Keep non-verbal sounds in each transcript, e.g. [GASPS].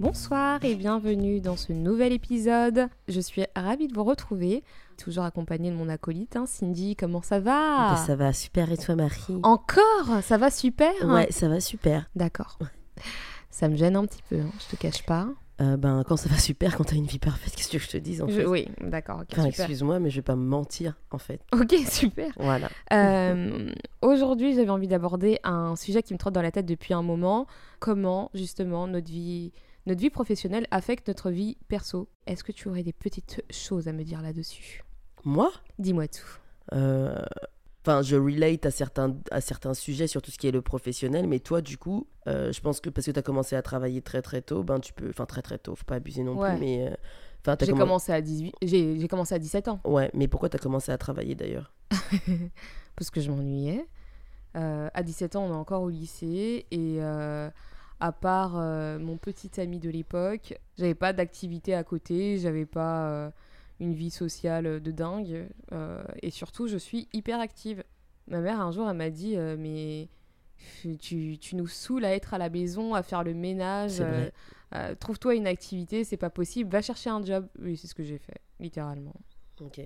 Bonsoir et bienvenue dans ce nouvel épisode. Je suis ravie de vous retrouver, toujours accompagnée de mon acolyte, hein, Cindy. Comment ça va? Ben, Ça va super et toi Marie? Encore? Ça va super? Ouais, ça va super. D'accord. Ça me gêne un petit peu, hein, je te cache pas. Euh, ben quand ça va super, quand t'as une vie parfaite, qu'est-ce que je te dis en Je- fait? Oui, d'accord. Enfin, excuse-moi, mais je vais pas me mentir en fait. Ok, [LAUGHS] super. Voilà. Euh, Aujourd'hui, j'avais envie d'aborder un sujet qui me trotte dans la tête depuis un moment. Comment, justement, notre vie, notre vie professionnelle affecte notre vie perso. Est-ce que tu aurais des petites choses à me dire là-dessus? Moi? Dis-moi tout. euh, Enfin, je relate à certains, à certains sujets sur tout ce qui est le professionnel, mais toi, du coup, euh, je pense que parce que tu as commencé à travailler très très tôt, ben tu peux. Enfin, très très tôt, faut pas abuser non Ouais. plus, mais. euh, Enfin, J'ai commen- commencé à 18... J'ai commencé à 17 ans. Ouais, mais pourquoi tu as commencé à travailler d'ailleurs? [LAUGHS] Parce que je m'ennuyais. Euh, à 17 ans, on est encore au lycée et à part euh, mon petit ami de l'époque, j'avais pas d'activité à côté, j'avais pas euh, une vie sociale de dingue euh, et surtout, je suis hyper active. Ma mère, un jour, elle m'a dit Mais tu, tu nous saoules à être à la maison, à faire le ménage. Trouve-toi une activité, c'est pas possible. Va chercher un job. Oui, c'est ce que j'ai fait, littéralement. Ok.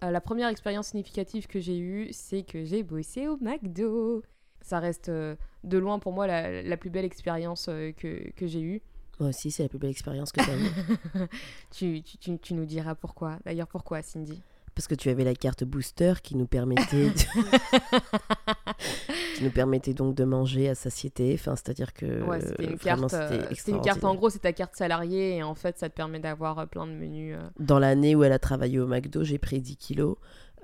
La première expérience significative que j'ai eue, c'est que j'ai bossé au McDo. Ça reste euh, de loin pour moi la, la plus belle expérience euh, que, que j'ai eue. Moi aussi, c'est la plus belle expérience que as eue. [LAUGHS] tu, tu, tu- tu nous diras pourquoi. D'ailleurs, pourquoi, Cindy? Parce que tu avais la carte booster qui nous permettait, [LAUGHS] qui nous permettait donc de manger à satiété. Enfin, c'est-à-dire que Ouais, c'était une, vraiment, carte, euh, c'était une carte, en gros, c'est ta carte salariée et en fait, ça te permet d'avoir plein de menus. Dans l'année où elle a travaillé au McDo, j'ai pris 10 kilos,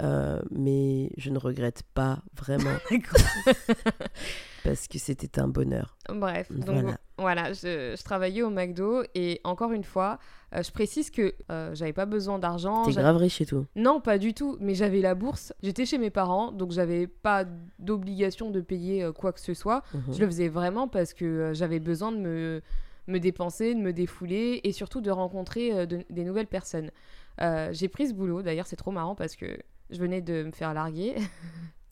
euh, mais je ne regrette pas vraiment [LAUGHS] [LAUGHS] parce que c'était un bonheur. Bref, donc Voilà. voilà, je, je travaillais au McDo et encore une fois, euh, je précise que euh, j'avais pas besoin d'argent. T'es grave riche et tout. Non, pas du tout. Mais j'avais la bourse. J'étais chez mes parents, donc j'avais pas d'obligation de payer euh, quoi que ce soit. Mhm. Je le faisais vraiment parce que j'avais besoin de me, me dépenser, de me défouler et surtout de rencontrer de- des nouvelles personnes. Euh, J'ai pris ce boulot. D'ailleurs, c'est trop marrant parce que je venais de me faire larguer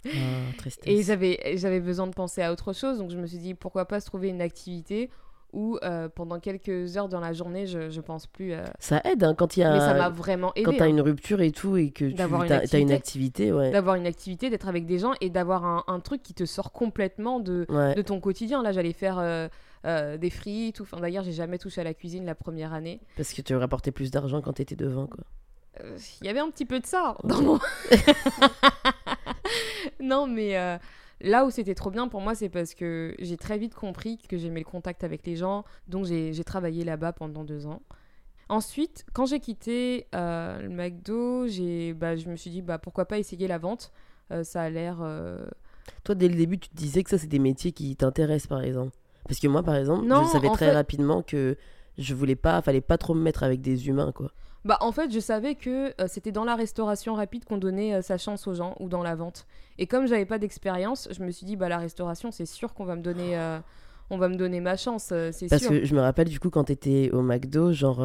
Ah, [LAUGHS] tristesse. et j'avais j'avais besoin de penser à autre chose. Donc je me suis dit pourquoi pas se trouver une activité où euh, pendant quelques heures dans la journée, je, je pense plus. euh, Ça aide hein, quand il y a Mais ça m'a vraiment aidé. quand t'as hein. une rupture et tout et que tu D'avoir une une activité. ouais. d'avoir une activité, d'être avec des gens et d'avoir un, un truc qui te sort complètement de, Ouais. de ton quotidien. Là, j'allais faire euh, euh, des frites. ou- Enfin, D'ailleurs, j'ai jamais touché à la cuisine la première année. Parce que tu rapportais plus d'argent quand t'étais devant, quoi. Euh, Il y avait un petit peu de ça dans mon... [LAUGHS] non, mais euh, là où c'était trop bien pour moi, c'est parce que j'ai très vite compris que j'aimais le contact avec les gens. Donc, j'ai travaillé là-bas pendant deux ans. Ensuite, quand j'ai quitté euh, le McDo, j'ai, bah, je me suis dit, bah, pourquoi pas essayer la vente Ça a l'air... Toi, dès le début, tu te disais que ça, c'est des métiers qui t'intéressent, par exemple. Parce que moi, par exemple, Non, je savais très fait- rapidement que je voulais pas, fallait pas trop me mettre avec des humains, quoi. Bah en fait, je savais que euh, c'était dans la restauration rapide qu'on donnait euh, sa chance aux gens ou dans la vente. Et comme j'avais pas d'expérience, je me suis dit bah la restauration, c'est sûr qu'on va me donner euh, on va me donner ma chance, c'est Parce sûr. que je me rappelle, du coup, quand t'étais au McDo, genre,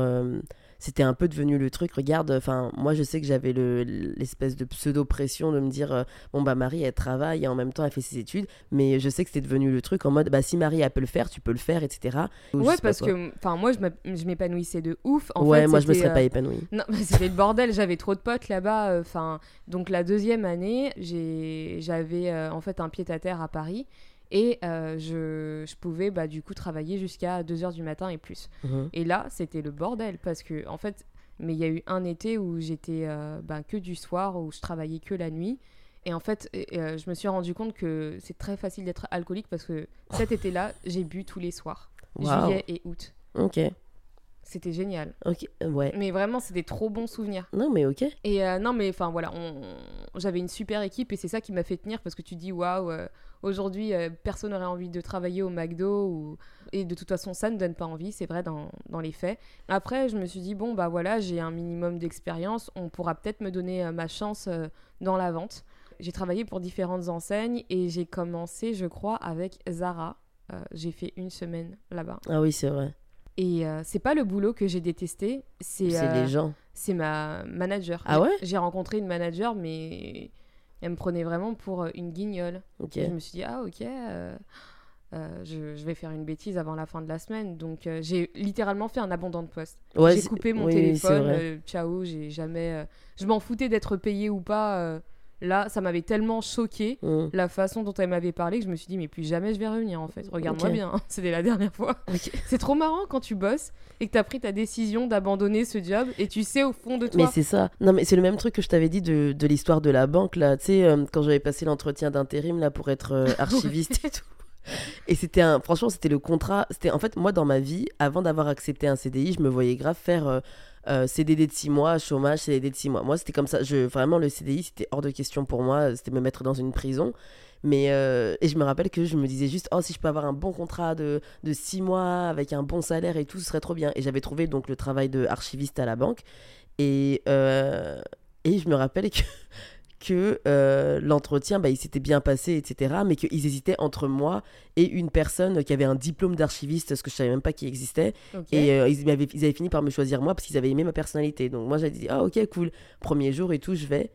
c'était un peu devenu le truc. Regarde, enfin, moi, je sais que j'avais le- l'espèce de pseudo-pression de me dire, euh, bon, bah, Marie, elle travaille et en même temps, elle fait ses études. Mais je sais que c'était devenu le truc en mode, bah, si Marie, elle peut le faire, tu peux le faire, etc. Ou Ouais, parce que enfin moi je m'ép- je m'épanouissais de ouf. En ouais, fait, moi, je me serais pas euh, épanouie. [LAUGHS] Non, mais c'était le bordel, j'avais trop de potes là-bas. Enfin, donc la deuxième année, j'ai- j'avais euh, en fait un pied-à-terre à Paris et euh, je, je pouvais bah, du coup travailler jusqu'à 2h du matin et plus. Et là, c'était le bordel parce que, en fait, mais il y a eu un été où j'étais euh, ben, que du soir, où je travaillais que la nuit. Et en fait, euh, je me suis rendu compte que c'est très facile d'être alcoolique parce que cet été-là, j'ai bu tous les soirs, juillet et août. Ok, C'était génial. ok, ouais. Mais vraiment, c'était trop bons souvenirs. Non, mais ok. Et euh, non, mais enfin voilà, on... j'avais une super équipe et c'est ça qui m'a fait tenir parce que tu dis waouh, euh, aujourd'hui euh, personne n'aurait envie de travailler au McDo ou... et de toute façon ça ne donne pas envie, c'est vrai dans, dans les faits. Après, je me suis dit bon bah voilà, j'ai un minimum d'expérience, on pourra peut-être me donner euh, ma chance euh, dans la vente. J'ai travaillé pour différentes enseignes et j'ai commencé, je crois, avec Zara. Euh, j'ai fait une semaine là-bas. Ah oui, c'est vrai. Et euh, c'est pas le boulot que j'ai détesté, c'est C'est euh, les gens. c'est ma manager. Ah ouais J'ai rencontré une manager, mais elle me prenait vraiment pour euh, une guignole. Ok. Je me suis dit, ah ok. euh, euh, je, je vais faire une bêtise avant la fin de la semaine. Donc, euh, j'ai littéralement fait un abandon de poste. Ouais, j'ai c'est- coupé mon oui, oui, c'est téléphone. vrai. euh, ciao, j'ai jamais. euh, je m'en foutais d'être payé ou pas. euh, là, ça m'avait tellement choqué Mm. la façon dont elle m'avait parlé que je me suis dit, mais plus jamais je vais revenir en fait. Regarde-moi bien, hein, [LAUGHS] c'était la dernière fois. [LAUGHS] C'est trop marrant quand tu bosses et que tu as pris ta décision d'abandonner ce job et tu sais au fond de toi. Mais c'est ça. Non, mais c'est le même truc que je t'avais dit de, de l'histoire de la banque, là. Tu sais, euh, quand j'avais passé l'entretien d'intérim, là, pour être euh, [LAUGHS] archiviste et tout. Et c'était un. Franchement, c'était le contrat. C'était en fait, moi, dans ma vie, avant d'avoir accepté un CDI, je me voyais grave faire euh, euh, CDD de 6 mois, chômage, CDD de 6 mois. Moi, c'était comme ça. Je, vraiment, le CDI, c'était hors de question pour moi. C'était me mettre dans une prison. Mais euh, et je me rappelle que je me disais juste oh si je peux avoir un bon contrat de de six mois avec un bon salaire et tout ce serait trop bien et j'avais trouvé donc le travail de archiviste à la banque et euh, et je me rappelle que que euh, l'entretien bah, il s'était bien passé etc mais qu'ils hésitaient entre moi et une personne qui avait un diplôme d'archiviste ce que je savais même pas qui existait et euh, ils, m'avaient- ils avaient fini par me choisir moi parce qu'ils avaient aimé ma personnalité. Donc moi, j'avais dit, ah ok, cool. Premier jour et tout, je vais.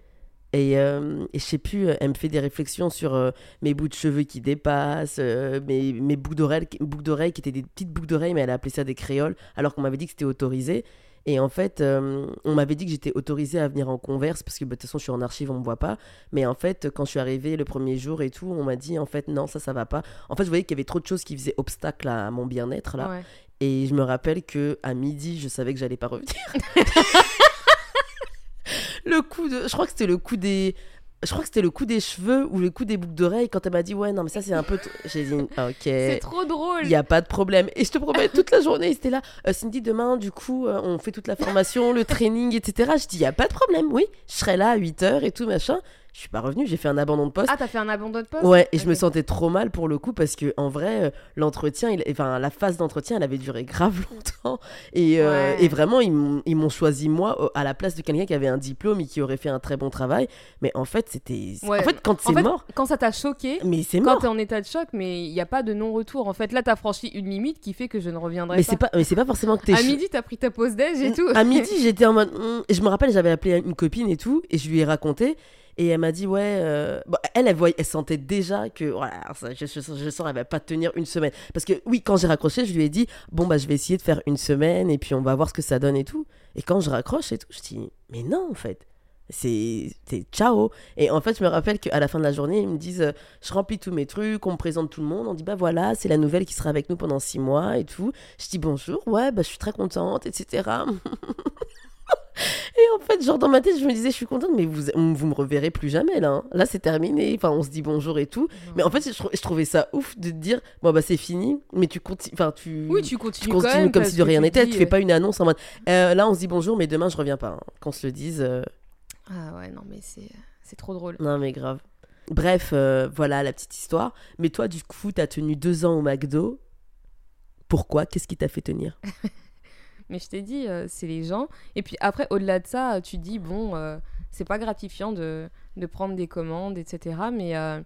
Et, euh, et je sais plus, elle me fait des réflexions sur euh, mes bouts de cheveux qui dépassent, euh, mes, mes boucles d'oreilles boucles d'oreilles qui étaient des petites boucles d'oreilles, mais elle a appelé ça des créoles, alors qu'on m'avait dit que c'était autorisé. Et en fait, euh, on m'avait dit que j'étais autorisée à venir en converse, parce que bah, de toute façon, je suis en archive, on me voit pas. Mais en fait, quand je suis arrivée le premier jour et tout, on m'a dit, en fait, non, ça, ça va pas. En fait, je voyais qu'il y avait trop de choses qui faisaient obstacle à mon bien-être, là. Ouais. Et je me rappelle que à midi, je savais que j'allais pas revenir. [LAUGHS] le coup de, je crois que c'était le coup des, je crois que c'était le coup des cheveux ou le coup des boucles d'oreilles quand elle m'a dit ouais non mais ça c'est un peu, j'ai dit ah, ok. C'est trop drôle. Il n'y a pas de problème. Et je te promets, toute la journée, c'était là. Euh, Cindy, demain, du coup, euh, on fait toute la formation, le training, etc. Je dis, il n'y a pas de problème, oui. Je serai là à 8h et tout, machin. Je suis pas revenue, j'ai fait un abandon de poste. Ah, t'as fait un abandon de poste Ouais, et je me sentais trop mal pour le coup parce que en vrai, euh, l'entretien, il- enfin la phase d'entretien, elle avait duré grave [LAUGHS] longtemps et, euh, et vraiment ils m'ont choisi moi à la place de quelqu'un qui avait un diplôme et qui aurait fait un très bon travail. Mais en fait, c'était, Ouais. en fait quand c'est mort, Quand ça t'a choqué, mais c'est quand mort. t'es en état de choc, mais il n'y a pas de non-retour. En fait, là, t'as franchi une limite qui fait que je ne reviendrai Mais pas. pas, mais c'est pas forcément que t'es. À midi, t'as pris ta pause déj et tout. À midi, [LAUGHS] j'étais en mode. Et je me rappelle, j'avais appelé une copine et tout, et je lui ai raconté. Et elle m'a dit, ouais. euh, bon, elle, elle, voyait, elle sentait déjà que. Voilà, je, je, je sens elle va pas tenir une semaine. Parce que, oui, quand j'ai raccroché, je lui ai dit, bon, bah, je vais essayer de faire une semaine, et puis on va voir ce que ça donne et tout. Et quand je raccroche et tout, je dis, mais non, en fait. C'est ciao. Et en fait, je me rappelle qu'à la fin de la journée, ils me disent euh, Je remplis tous mes trucs, on me présente tout le monde. On dit Bah voilà, c'est la nouvelle qui sera avec nous pendant six mois et tout. Je dis bonjour, ouais, bah je suis très contente, etc. [LAUGHS] Et en fait, genre dans ma tête, je me disais, je suis contente, mais vous, vous me reverrez plus jamais là. hein. Là, c'est terminé. Enfin, on se dit bonjour et tout. Mais en fait, je, trou- je trouvais ça ouf de te dire, bon bah c'est fini, mais tu continues. Enfin, tu. Oui, tu tu continues, continues quand même, comme si de rien tu n'était. dis, Tu fais pas une annonce en mode, euh, là, on se dit bonjour, mais demain, je reviens pas. hein. Qu'on se le dise. euh, Ah ouais, non, mais c'est c'est trop drôle. Non, mais grave. Bref, euh, voilà la petite histoire. Mais toi, du coup, t'as tenu deux ans au McDo. Pourquoi? Qu'est-ce qui t'a fait tenir? [LAUGHS] Mais je t'ai dit, euh, c'est les gens. Et puis après, au-delà de ça, tu dis, bon, euh, c'est pas gratifiant de, de prendre des commandes, etc. Mais euh,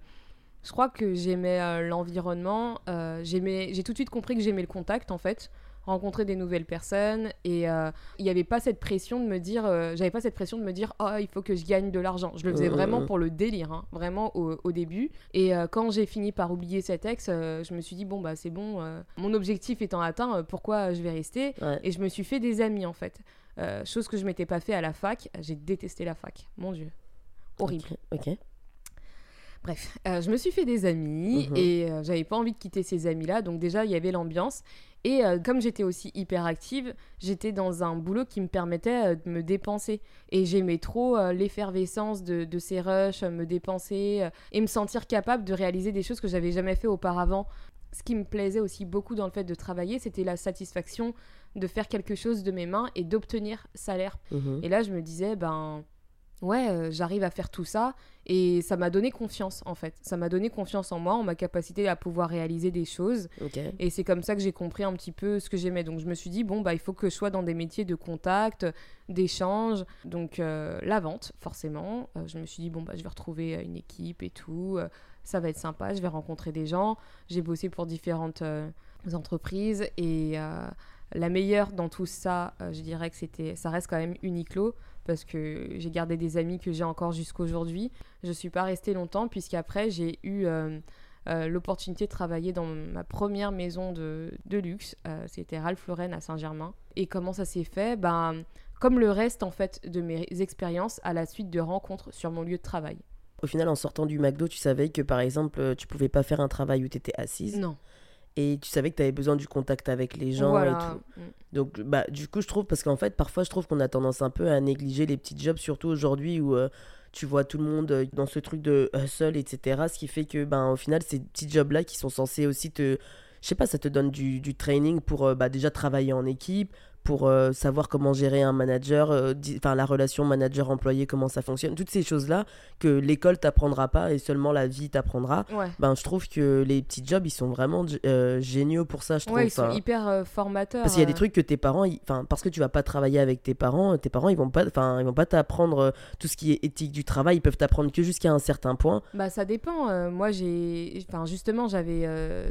je crois que j'aimais l'environnement. J'ai tout de suite compris que j'aimais le contact, en fait. Rencontrer des nouvelles personnes. Et euh, il n'y avait pas cette pression de me dire, euh, j'avais pas cette pression de me dire, oh, il faut que je gagne de l'argent. Je le faisais vraiment pour le délire, hein, vraiment au, au début. Et euh, quand j'ai fini par oublier cet ex, euh, je me suis dit, bon, bah c'est bon, euh, mon objectif étant atteint, euh, pourquoi je vais rester? Ouais. et je me suis fait des amis en fait. Euh, chose que je m'étais pas fait à la fac. J'ai détesté la fac. Mon Dieu. Horrible. Ok. Bref, euh, je me suis fait des amis Mhm. et euh, j'avais pas envie de quitter ces amis-là. Donc déjà, il y avait l'ambiance. Et euh, comme j'étais aussi hyper active, j'étais dans un boulot qui me permettait euh, de me dépenser. Et j'aimais trop euh, l'effervescence de, de ces rushs, me dépenser et me sentir capable de réaliser des choses que j'avais jamais fait auparavant. Ce qui me plaisait aussi beaucoup dans le fait de travailler, c'était la satisfaction de faire quelque chose de mes mains et d'obtenir salaire Mhm. et là, je me disais, ben ouais, euh, j'arrive à faire tout ça. Et ça m'a donné confiance, en fait. Ça m'a donné confiance en moi, en ma capacité à pouvoir réaliser des choses. Et c'est comme ça que j'ai compris un petit peu ce que j'aimais. Donc je me suis dit, bon, bah, il faut que je sois dans des métiers de contact, d'échange. Donc euh, la vente, forcément. Euh, je me suis dit, bon, bah, je vais retrouver une équipe et tout. Ça va être sympa, je vais rencontrer des gens. J'ai bossé pour différentes entreprises. Et la meilleure dans tout ça, je dirais que c'était, ça reste quand même Uniqlo. Parce que j'ai gardé des amis que j'ai encore jusqu'aujourd'hui. Je suis pas restée longtemps, puisqu'après, j'ai eu. euh, euh, l'opportunité de travailler dans ma première maison de, de luxe. Euh, C'était Ralph Lauren à Saint-Germain. Et comment ça s'est fait? Ben, Comme le reste en fait de mes expériences à la suite de rencontres sur mon lieu de travail. Au final, en sortant du McDo, tu savais que par exemple, tu pouvais pas faire un travail où tu étais assise? Non. Et tu savais que tu avais besoin du contact avec les gens et tout. Mm. Donc, bah, du coup, je trouve, parce qu'en fait, parfois, je trouve qu'on a tendance un peu à négliger les petits jobs, surtout aujourd'hui où euh, tu vois tout le monde euh, dans ce truc de hustle, etc. Ce qui fait que, ben, au final, ces petits jobs-là qui sont censés aussi te. Je sais pas, ça te donne du, du training pour euh, bah, déjà travailler en équipe, pour euh, savoir comment gérer un manager, euh, enfin la relation manager-employé, comment ça fonctionne. Toutes ces choses-là que l'école t'apprendra pas et seulement la vie t'apprendra. Ouais. Ben, je trouve que les petits jobs, ils sont vraiment euh, géniaux pour ça, je trouve. Ouais, ils sont hyper formateurs. parce qu'il y a des trucs que tes parents, enfin, parce que tu vas pas travailler avec tes parents, tes parents, ils vont pas, enfin, ils vont pas t'apprendre tout ce qui est éthique du travail. Ils peuvent t'apprendre que jusqu'à un certain point. Bah ça dépend. moi j'ai, enfin justement j'avais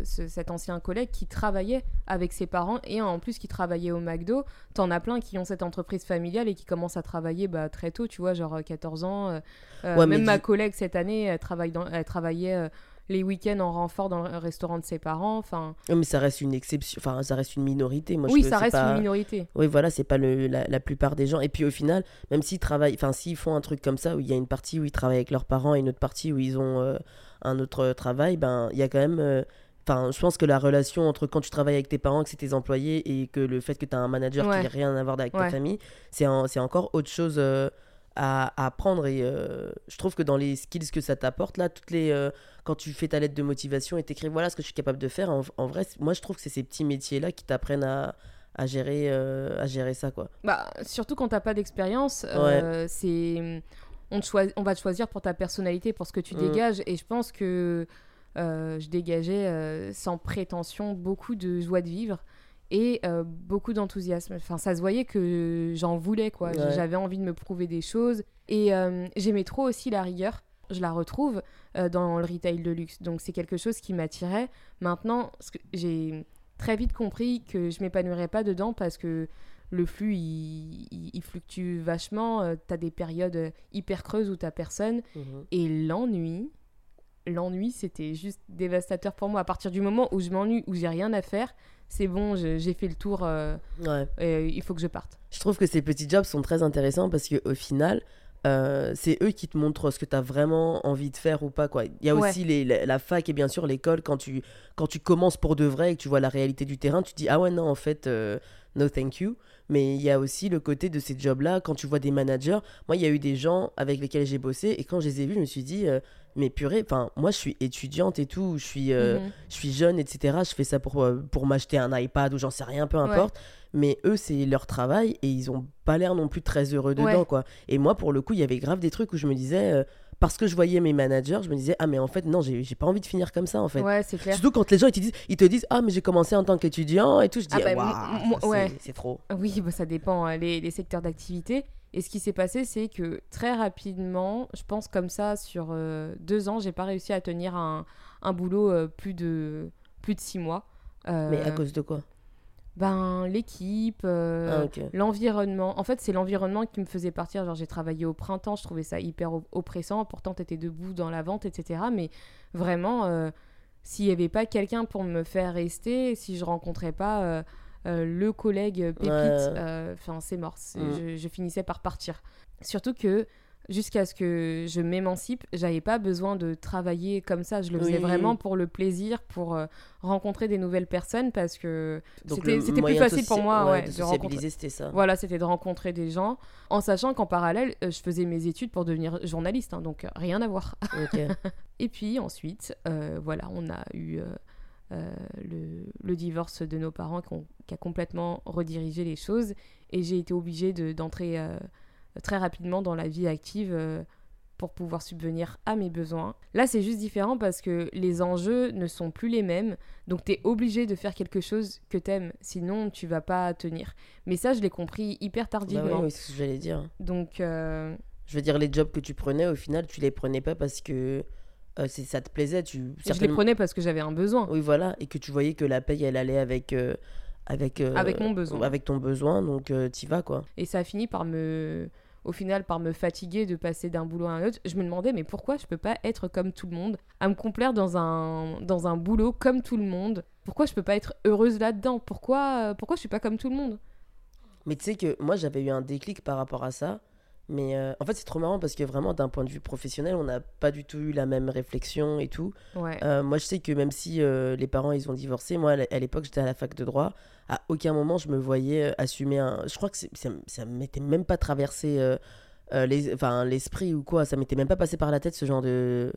ce- cet ancien collègue qui travaillait avec ses parents et en plus qui travaillait au McDo. T'en as plein qui ont cette entreprise familiale et qui commencent à travailler bah, très tôt, tu vois, genre euh, 14 ans. euh, euh, Ouais, même ma collègue cette année, elle, travaille dans, elle travaillait euh, les week-ends en renfort dans le restaurant de ses parents. Enfin, Oui, Mais ça reste une exception, enfin, ça reste une minorité. Moi, oui, ça reste pas- une minorité. Oui, voilà, c'est pas le, la, la plupart des gens. Et puis au final, même s'ils travaillent, enfin, s'ils font un truc comme ça, où il y a une partie où ils travaillent avec leurs parents et une autre partie où ils ont euh, un autre travail, ben, il y a quand même. Enfin, je pense que la relation entre quand tu travailles avec tes parents, que c'est tes employés, et que le fait que tu as un manager Ouais. qui n'a rien à voir avec ta Ouais. famille, c'est en- c'est encore autre chose euh, à, à apprendre. Et euh, je trouve que dans les skills que ça t'apporte, là, toutes les, euh, quand tu fais ta lettre de motivation et t'écris voilà ce que je suis capable de faire, en, en vrai, moi, je trouve que c'est ces petits métiers-là qui t'apprennent à, à, gérer, à gérer ça, quoi. Bah, surtout quand t'as pas d'expérience, c'est on, on va te choisir pour ta personnalité, pour ce que tu Mm. dégages. Et je pense que je dégageais euh, sans prétention beaucoup de joie de vivre et euh, beaucoup d'enthousiasme. Enfin, ça se voyait que j'en voulais, quoi. Ouais. J'avais envie de me prouver des choses. Et euh, j'aimais trop aussi la rigueur. Je la retrouve euh, dans le retail de luxe. Donc, c'est quelque chose qui m'attirait. Maintenant, j'ai très vite compris que je m'épanouirais pas dedans parce que le flux il, il- il fluctue vachement. tu as des périodes hyper creuses où t'as personne. Et l'ennui, l'ennui c'était juste dévastateur pour moi. À partir du moment où je m'ennuie, où j'ai rien à faire, c'est bon, j'ai fait le tour, euh, Ouais. et il faut que je parte. Je trouve que ces petits jobs sont très intéressants parce qu'au final, euh, c'est eux qui te montrent ce que tu as vraiment envie de faire ou pas. Quoi. Il y a Ouais. aussi les, la, la fac et bien sûr l'école. Quand tu, quand tu commences pour de vrai et que tu vois la réalité du terrain, tu te dis Ah ouais, non, en fait, euh, no thank you. Mais il y a aussi le côté de ces jobs-là, quand tu vois des managers. Moi, il y a eu des gens avec lesquels j'ai bossé et quand je les ai vus, je me suis dit Mais purée, enfin, moi, je suis étudiante et tout, je suis. euh, Mhm. je suis jeune, etc. Je fais ça pour, euh, pour m'acheter un iPad ou j'en sais rien, peu importe. Mais eux, c'est leur travail et ils ont pas l'air non plus très heureux dedans, Ouais. quoi. Et moi, pour le coup, il y avait grave des trucs où je me disais, euh, parce que je voyais mes managers, je me disais, ah, mais en fait, non, j'ai pas envie de finir comme ça, en fait. Ouais, c'est clair. Surtout quand les gens ils te, disent, ils te disent, ah, mais j'ai commencé en tant qu'étudiant et tout. Je dis, Ah bah, ouais. c'est- trop. Oui, bah, ça dépend euh, les, les secteurs d'activité. Et ce qui s'est passé, c'est que très rapidement, je pense comme ça, sur euh, deux ans, j'ai pas réussi à tenir un, un boulot euh, plus, de, plus de six mois. Euh, Mais à cause de quoi? Ben, l'équipe, euh, Ah, l'environnement. En fait, c'est l'environnement qui me faisait partir. Genre, j'ai travaillé au printemps, je trouvais ça hyper op- oppressant. Pourtant, t'étais debout dans la vente, etc. Mais vraiment, euh, s'il n'y avait pas quelqu'un pour me faire rester, si je rencontrais pas euh, le collègue pépite, Ouais. enfin, c'est mort. Mm. Je, je finissais par partir. Surtout que jusqu'à ce que je m'émancipe, j'avais pas besoin de travailler comme ça. Je le faisais Oui. vraiment pour le plaisir, pour euh, rencontrer des nouvelles personnes parce que c'était plus facile pour moi ouais, de sociabiliser, c'était ça. Voilà, c'était de rencontrer des gens, en sachant qu'en parallèle, euh, je faisais mes études pour devenir journaliste, hein, donc euh, rien à voir. [LAUGHS] Et puis ensuite, euh, voilà, on a eu euh, le, le divorce de nos parents qui, ont- qui a complètement redirigé les choses, et j'ai été obligée de- d'entrer très rapidement dans la vie active. euh, pour pouvoir subvenir à mes besoins. Là, c'est juste différent parce que les enjeux ne sont plus les mêmes. Donc, tu es obligé de faire quelque chose que t'aimes. Sinon, tu vas pas tenir. Mais ça, je l'ai compris hyper Bah tardivement. oui, oui, c'est ce que j'allais dire. Donc, euh, Je veux dire, les jobs que tu prenais, au final, tu les prenais pas parce que euh, c'est- ça te plaisait. Tu, je les prenais parce que j'avais un besoin. Oui, voilà, et que tu voyais que la paye, elle allait avec, euh, avec, Avec mon besoin. Avec ton besoin, donc t'y vas, quoi. Et ça a fini par me au final par me fatiguer de passer d'un boulot à un autre, je me demandais mais pourquoi je peux pas être comme tout le monde, à me complaire dans un, dans un boulot comme tout le monde? Pourquoi je peux pas être heureuse là-dedans? Pourquoi, pourquoi je suis pas comme tout le monde? Mais tu sais que moi, j'avais eu un déclic par rapport à ça. Mais euh, en fait, c'est trop marrant parce que vraiment, d'un point de vue professionnel, on n'a pas du tout eu la même réflexion et tout. Ouais. Euh, moi, je sais que même si euh, les parents, ils ont divorcé, moi, à l'époque, j'étais à la fac de droit. À aucun moment, je me voyais assumer un... Je crois que ça, ça m'était même pas traversé les... enfin, l'esprit ou quoi. Ça m'était même pas passé par la tête, ce genre de...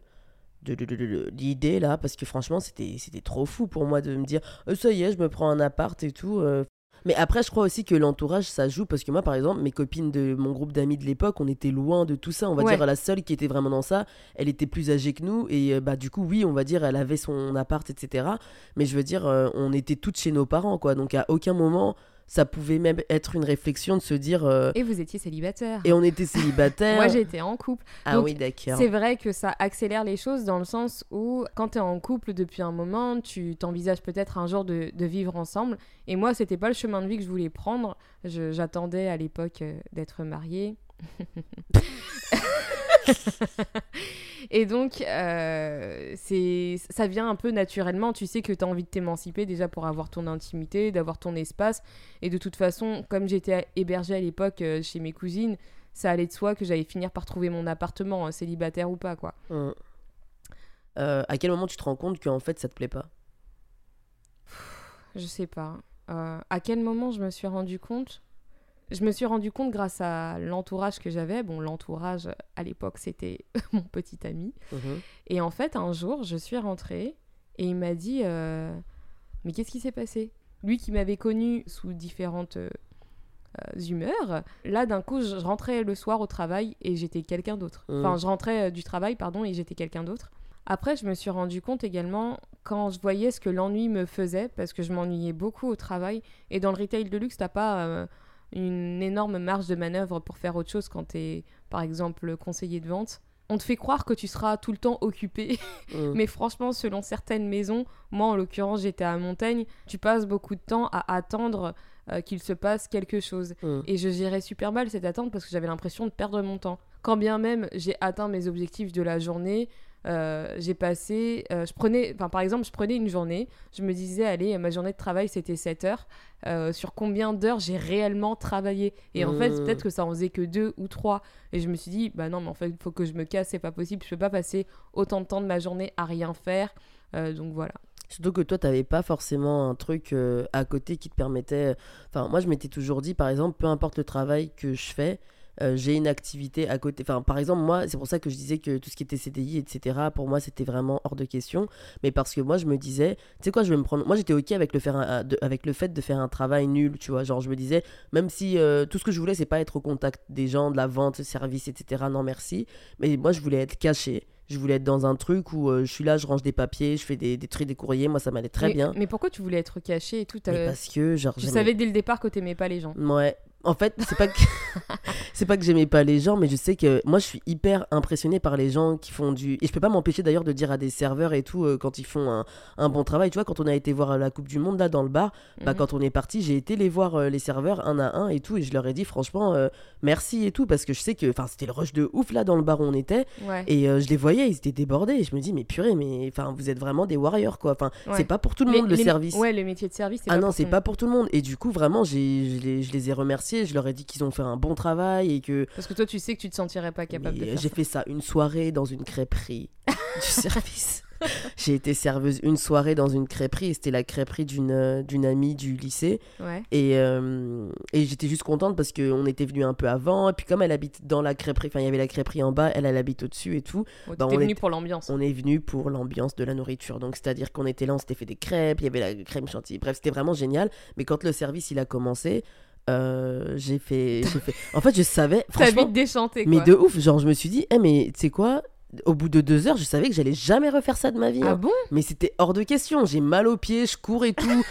de, de, de- de- de- d'idée, là. Parce que franchement, c'était, c'était trop fou pour moi de me dire, ça y est, je me prends un appart et tout. euh, mais après, je crois aussi que l'entourage, ça joue parce que moi, par exemple, mes copines de mon groupe d'amis de l'époque, on était loin de tout ça. On va Ouais. dire la seule qui était vraiment dans ça, elle était plus âgée que nous et euh, bah du coup, oui, on va dire, elle avait son appart, etc. Mais je veux dire, euh, on était toutes chez nos parents, quoi. Donc à aucun moment, ça pouvait même être une réflexion de se dire. euh, Et vous étiez célibataire. et on était célibataires. Moi j'étais en couple. Ah Donc, oui, d'accord. C'est vrai que ça accélère les choses dans le sens où quand tu es en couple depuis un moment, tu t'envisages peut-être un jour de, de vivre ensemble. Et moi, c'était pas le chemin de vie que je voulais prendre. J'attendais à l'époque euh, d'être mariée. [LAUGHS] [LAUGHS] Et donc, euh, c'est, ça vient un peu naturellement. Tu sais que tu as envie de t'émanciper déjà pour avoir ton intimité, d'avoir ton espace. Et de toute façon, comme j'étais hébergée à l'époque euh, chez mes cousines, ça allait de soi que j'allais finir par trouver mon appartement, hein, célibataire ou pas, quoi. Hum. Euh, à quel moment tu te rends compte qu'en fait, ça te plaît pas? Je sais pas. Euh, à quel moment je me suis rendu compte? Je me suis rendu compte grâce à l'entourage que j'avais. Bon, l'entourage, à l'époque, c'était [LAUGHS] mon petit ami. Mhm. Et en fait, un jour, je suis rentrée et il m'a dit euh, Mais qu'est-ce qui s'est passé? Lui qui m'avait connue sous différentes euh, euh, humeurs, là, d'un coup, je rentrais le soir au travail et j'étais quelqu'un d'autre. Mhm. Enfin, je rentrais du travail, pardon, et j'étais quelqu'un d'autre. Après, je me suis rendu compte également quand je voyais ce que l'ennui me faisait, parce que je m'ennuyais beaucoup au travail. Et dans le retail de luxe, t'as pas euh, une énorme marge de manœuvre pour faire autre chose quand t'es, par exemple, conseiller de vente. On te fait croire que tu seras tout le temps occupé, Hum. [LAUGHS] mais franchement, selon certaines maisons, moi en l'occurrence j'étais à Montaigne, tu passes beaucoup de temps à attendre euh, qu'il se passe quelque chose. Hum. Et je gérais super mal cette attente parce que j'avais l'impression de perdre mon temps. Quand bien même j'ai atteint mes objectifs de la journée, euh, j'ai passé, euh, je prenais, enfin par exemple, je prenais une journée, je me disais, allez, ma journée de travail c'était 7 heures, euh, sur combien d'heures j'ai réellement travaillé? Et en fait, Mmh. peut-être que ça en faisait que 2 ou 3. Et je me suis dit, bah non, mais en fait, il faut que je me casse, c'est pas possible, je peux pas passer autant de temps de ma journée à rien faire. Donc voilà. Surtout que toi, t'avais pas forcément un truc à côté qui te permettait. Enfin, moi, je m'étais toujours dit, par exemple, peu importe le travail que je fais, euh, j'ai une activité à côté. Enfin, par exemple, moi, c'est pour ça que je disais que tout ce qui était CDI, etc., pour moi, c'était vraiment hors de question. Mais parce que moi, je me disais, tu sais quoi, je vais me prendre. Moi, j'étais OK avec le, faire un- de- avec le fait de faire un travail nul, tu vois. Genre, je me disais, même si euh, tout ce que je voulais, c'est pas être au contact des gens, de la vente, service, etc., non, merci. Mais moi, je voulais être caché. Je voulais être dans un truc où euh, je suis là, je range des papiers, je fais des, des trucs, des courriers. Moi, ça m'allait très mais, bien. Mais pourquoi tu voulais être caché et tout parce que, genre, Je j'aimais- savais dès le départ que t'aimais pas les gens. Ouais. En fait, c'est pas que [LAUGHS] c'est pas que j'aimais pas les gens, mais je sais que moi je suis hyper impressionné par les gens qui font du et je peux pas m'empêcher d'ailleurs de dire à des serveurs et tout euh, quand ils font un, un bon travail. Tu vois, quand on a été voir la Coupe du Monde là dans le bar, bah Mhm. quand on est parti, j'ai été les voir euh, les serveurs un à un et tout et je leur ai dit franchement euh, merci et tout parce que je sais que enfin c'était le rush de ouf là dans le bar où on était Ouais. et je les voyais, ils étaient débordés et je me dis mais purée mais enfin vous êtes vraiment des warriors quoi. Enfin Ouais. c'est pas pour tout le Les- monde le les- service. Ouais, le métier de service, c'est Ah pas non, c'est pas pour tout le monde. Et du coup, vraiment, j'ai, je les ai remerciés. Je leur ai dit qu'ils ont fait un bon travail et que. Parce que toi, tu sais que tu te sentirais pas capable de faire j'ai fait ça une soirée dans une crêperie [LAUGHS] du service. j'ai été serveuse une soirée dans une crêperie et c'était la crêperie d'une, euh, d'une amie du lycée. Ouais. Et, euh, et j'étais juste contente parce qu'on était venu un peu avant. Et puis, comme elle habite dans la crêperie, enfin, il y avait la crêperie en bas, elle, elle habite au-dessus et tout. Bon, Bah, on venu est- pour l'ambiance. On est venu pour l'ambiance de la nourriture. Donc, c'est-à-dire qu'on était là, on s'était fait des crêpes, il y avait la crème chantilly. Bref, c'était vraiment génial. Mais quand le service il a commencé, euh, j'ai fait, j'ai fait. En fait, je savais. Franchement, vite déchanté, quoi. mais de ouf. Genre, je me suis dit, eh, mais tu sais quoi au bout de deux heures, je savais que j'allais jamais refaire ça de ma vie. Ah hein. bon? Mais c'était hors de question. J'ai mal aux pieds, je cours et tout. [LAUGHS]